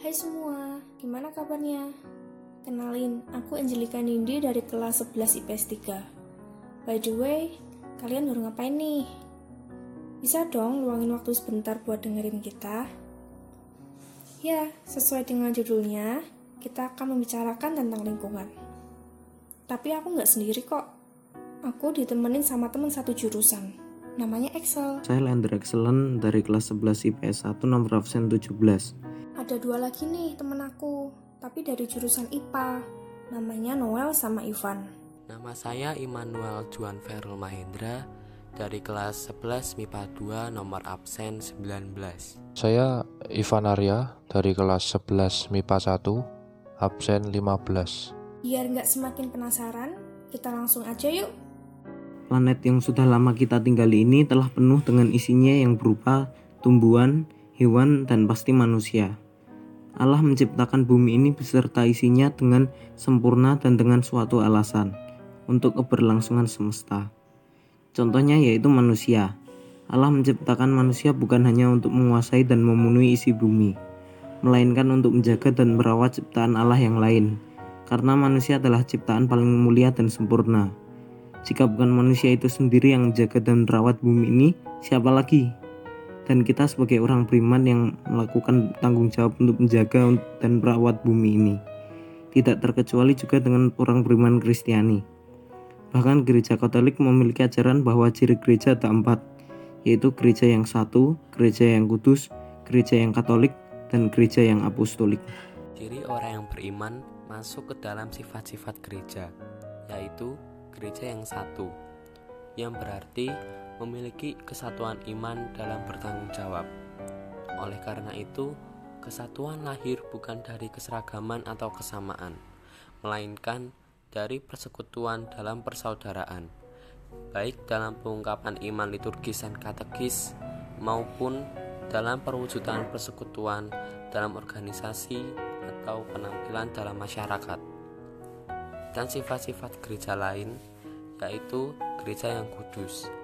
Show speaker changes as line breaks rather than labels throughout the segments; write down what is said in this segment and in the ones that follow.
Hai semua, gimana kabarnya? Kenalin, aku Angelika Nindi dari kelas 11 IPS 3. By the way, kalian baru ngapain nih? Bisa dong luangin waktu sebentar buat dengerin kita? Ya, sesuai dengan judulnya, kita akan membicarakan tentang lingkungan. Tapi aku nggak sendiri kok. Aku ditemenin sama teman satu jurusan, namanya Excel.
Saya Lender Excellent dari kelas 11 IPS 1 nomor absen 17.
Ada dua lagi nih temen aku, tapi dari jurusan IPA. Namanya Noel sama Ivan.
Nama saya Immanuel Juan Ferul Mahendra dari kelas 11 MIPA 2 nomor absen 19.
Saya Ivan Arya dari kelas 11 MIPA 1 absen 15.
Biar nggak semakin penasaran, kita langsung aja yuk.
Planet yang sudah lama kita tinggali ini telah penuh dengan isinya yang berupa tumbuhan, hewan, dan pasti manusia. Allah menciptakan bumi ini beserta isinya dengan sempurna dan dengan suatu alasan untuk keberlangsungan semesta. Contohnya yaitu manusia. Allah menciptakan manusia bukan hanya untuk menguasai dan memenuhi isi bumi, melainkan untuk menjaga dan merawat ciptaan Allah yang lain. Karena manusia adalah ciptaan paling mulia dan sempurna. Jika bukan manusia itu sendiri yang menjaga dan merawat bumi ini, siapa lagi? Dan kita sebagai orang beriman yang melakukan tanggung jawab untuk menjaga dan merawat bumi ini. Tidak terkecuali juga dengan orang beriman Kristiani. Bahkan gereja Katolik memiliki ajaran bahwa ciri gereja ada empat, yaitu gereja yang satu, gereja yang kudus, gereja yang katolik, dan gereja yang apostolik.
Ciri orang yang beriman masuk ke dalam sifat-sifat gereja, yaitu gereja yang satu, yang berarti memiliki kesatuan iman dalam bertanggung jawab. Oleh karena itu, kesatuan lahir bukan dari keseragaman atau kesamaan, melainkan dari persekutuan dalam persaudaraan, baik dalam pengungkapan iman liturgis dan katekis maupun dalam perwujudan persekutuan dalam organisasi atau penampilan dalam masyarakat. Dan sifat-sifat gereja lain yaitu gereja yang kudus.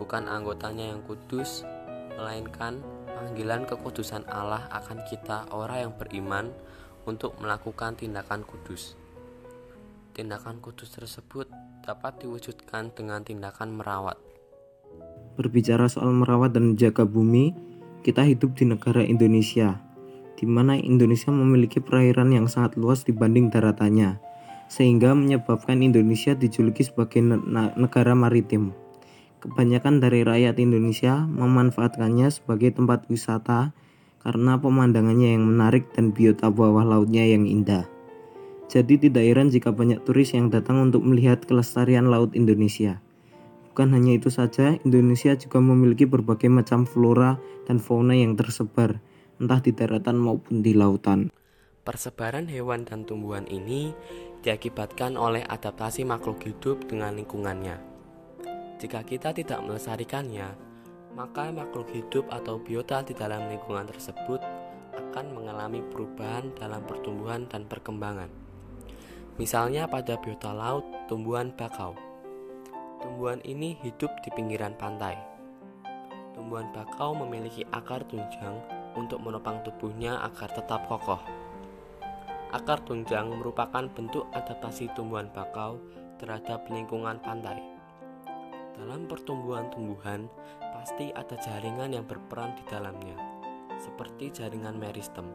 Bukan anggotanya yang kudus, melainkan panggilan kekudusan Allah akan kita orang yang beriman untuk melakukan tindakan kudus. Tindakan kudus tersebut dapat diwujudkan dengan tindakan merawat.
Berbicara soal merawat dan menjaga bumi, kita hidup di negara Indonesia, di mana Indonesia memiliki perairan yang sangat luas dibanding daratannya, sehingga menyebabkan Indonesia dijuluki sebagai negara maritim. Kebanyakan dari rakyat Indonesia memanfaatkannya sebagai tempat wisata karena pemandangannya yang menarik dan biota bawah lautnya yang indah. Jadi tidak heran jika banyak turis yang datang untuk melihat kelestarian laut Indonesia. Bukan hanya itu saja, Indonesia juga memiliki berbagai macam flora dan fauna yang tersebar, entah di daratan maupun di lautan.
Persebaran hewan dan tumbuhan ini diakibatkan oleh adaptasi makhluk hidup dengan lingkungannya. Jika kita tidak melestarikannya, maka makhluk hidup atau biota di dalam lingkungan tersebut akan mengalami perubahan dalam pertumbuhan dan perkembangan. Misalnya pada biota laut, tumbuhan bakau. Tumbuhan ini hidup di pinggiran pantai. Tumbuhan bakau memiliki akar tunjang untuk menopang tubuhnya agar tetap kokoh. Akar tunjang merupakan bentuk adaptasi tumbuhan bakau terhadap lingkungan pantai. Dalam pertumbuhan tumbuhan, pasti ada jaringan yang berperan di dalamnya, seperti jaringan meristem.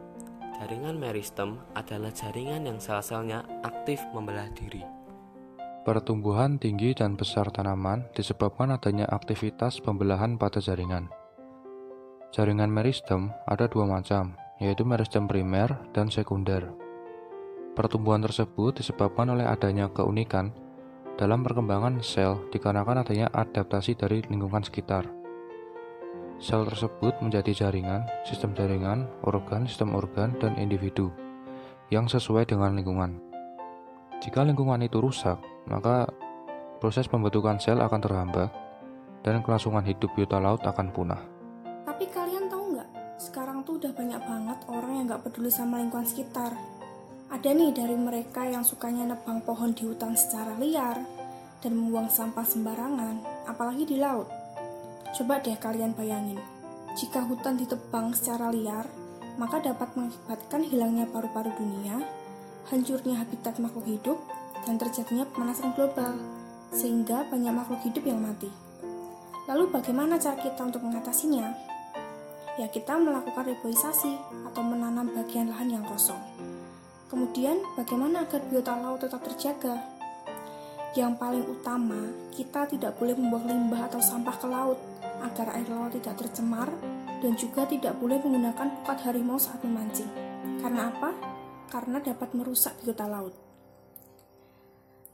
Jaringan meristem adalah jaringan yang sel-selnya aktif membelah diri.
Pertumbuhan tinggi dan besar tanaman disebabkan adanya aktivitas pembelahan pada jaringan. Jaringan meristem ada dua macam, yaitu meristem primer dan sekunder. Pertumbuhan tersebut disebabkan oleh adanya keunikan dalam perkembangan sel dikarenakan adanya adaptasi dari lingkungan sekitar. Sel tersebut menjadi jaringan, sistem jaringan, organ, sistem organ, dan individu yang sesuai dengan lingkungan. Jika lingkungan itu rusak, maka proses pembentukan sel akan terhambat dan kelangsungan hidup biota laut akan punah.
Tapi kalian tahu nggak, sekarang tuh udah banyak banget orang yang nggak peduli sama lingkungan sekitar. Ada nih dari mereka yang sukanya nebang pohon di hutan secara liar dan membuang sampah sembarangan, apalagi di laut. Coba deh kalian bayangin, jika hutan ditebang secara liar, maka dapat mengakibatkan hilangnya paru-paru dunia, hancurnya habitat makhluk hidup, dan terjadinya pemanasan global, sehingga banyak makhluk hidup yang mati. Lalu bagaimana cara kita untuk mengatasinya? Ya kita melakukan reboisasi atau menanam bagian lahan yang kosong. Kemudian bagaimana agar biota laut tetap terjaga? Yang paling utama, kita tidak boleh membuang limbah atau sampah ke laut agar air laut tidak tercemar dan juga tidak boleh menggunakan pukat harimau saat memancing. Karena apa? Karena dapat merusak biota laut.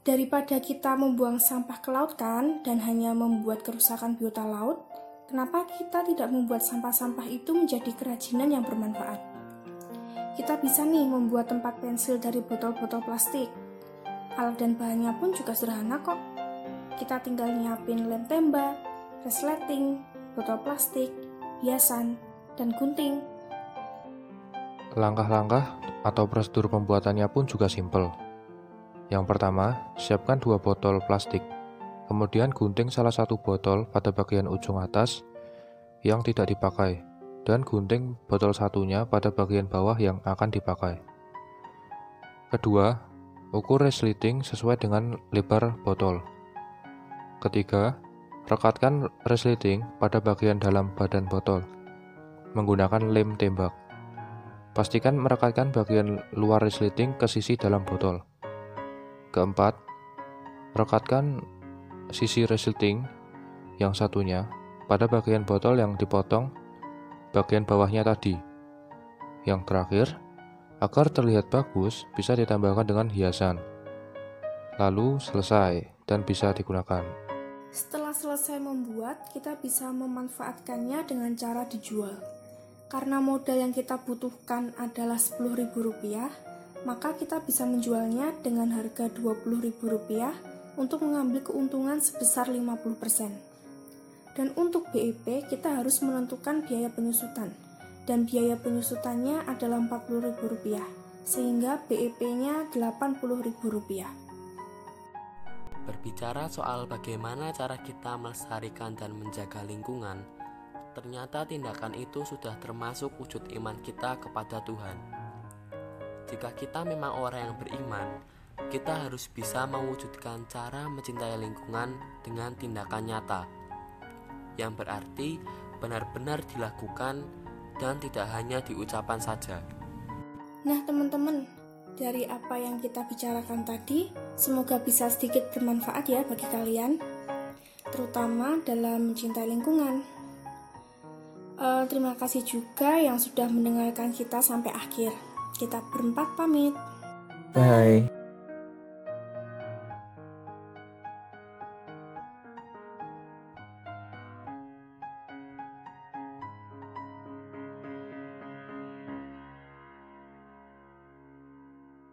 Daripada kita membuang sampah ke laut kan dan hanya membuat kerusakan biota laut, kenapa kita tidak membuat sampah-sampah itu menjadi kerajinan yang bermanfaat? Kita bisa nih membuat tempat pensil dari botol-botol plastik. Alat dan bahannya pun juga sederhana kok. Kita tinggal nyiapin lem tembak, resleting, botol plastik, hiasan, dan gunting.
Langkah-langkah atau prosedur pembuatannya pun juga simpel. Yang pertama, siapkan dua botol plastik. Kemudian gunting salah satu botol pada bagian ujung atas yang tidak dipakai, dan gunting botol satunya pada bagian bawah yang akan dipakai. Kedua, ukur resleting sesuai dengan lebar botol. Ketiga, Rekatkan resleting pada bagian dalam badan botol menggunakan lem tembak. Pastikan merekatkan bagian luar resleting ke sisi dalam botol. Keempat, rekatkan sisi resleting yang satunya pada bagian botol yang dipotong bagian bawahnya tadi. Yang terakhir, agar terlihat bagus, bisa ditambahkan dengan hiasan. Lalu selesai dan bisa digunakan.
Setelah selesai membuat, kita bisa memanfaatkannya dengan cara dijual. Karena modal yang kita butuhkan adalah Rp10.000, maka kita bisa menjualnya dengan harga Rp20.000 untuk mengambil keuntungan sebesar 50%. Dan untuk BEP, kita harus menentukan biaya penyusutan. Dan biaya penyusutannya adalah Rp40.000, sehingga BEP-nya Rp80.000.
Berbicara soal bagaimana cara kita melestarikan dan menjaga lingkungan, ternyata tindakan itu sudah termasuk wujud iman kita kepada Tuhan. Jika kita memang orang yang beriman, kita harus bisa mewujudkan cara mencintai lingkungan dengan tindakan nyata, yang berarti benar-benar dilakukan dan tidak hanya diucapan saja.
Nah, teman-teman, dari apa yang kita bicarakan tadi, semoga bisa sedikit bermanfaat ya bagi kalian, terutama dalam mencintai lingkungan. Uh, terima kasih juga yang sudah mendengarkan kita sampai akhir. Kita berempat pamit.
Bye.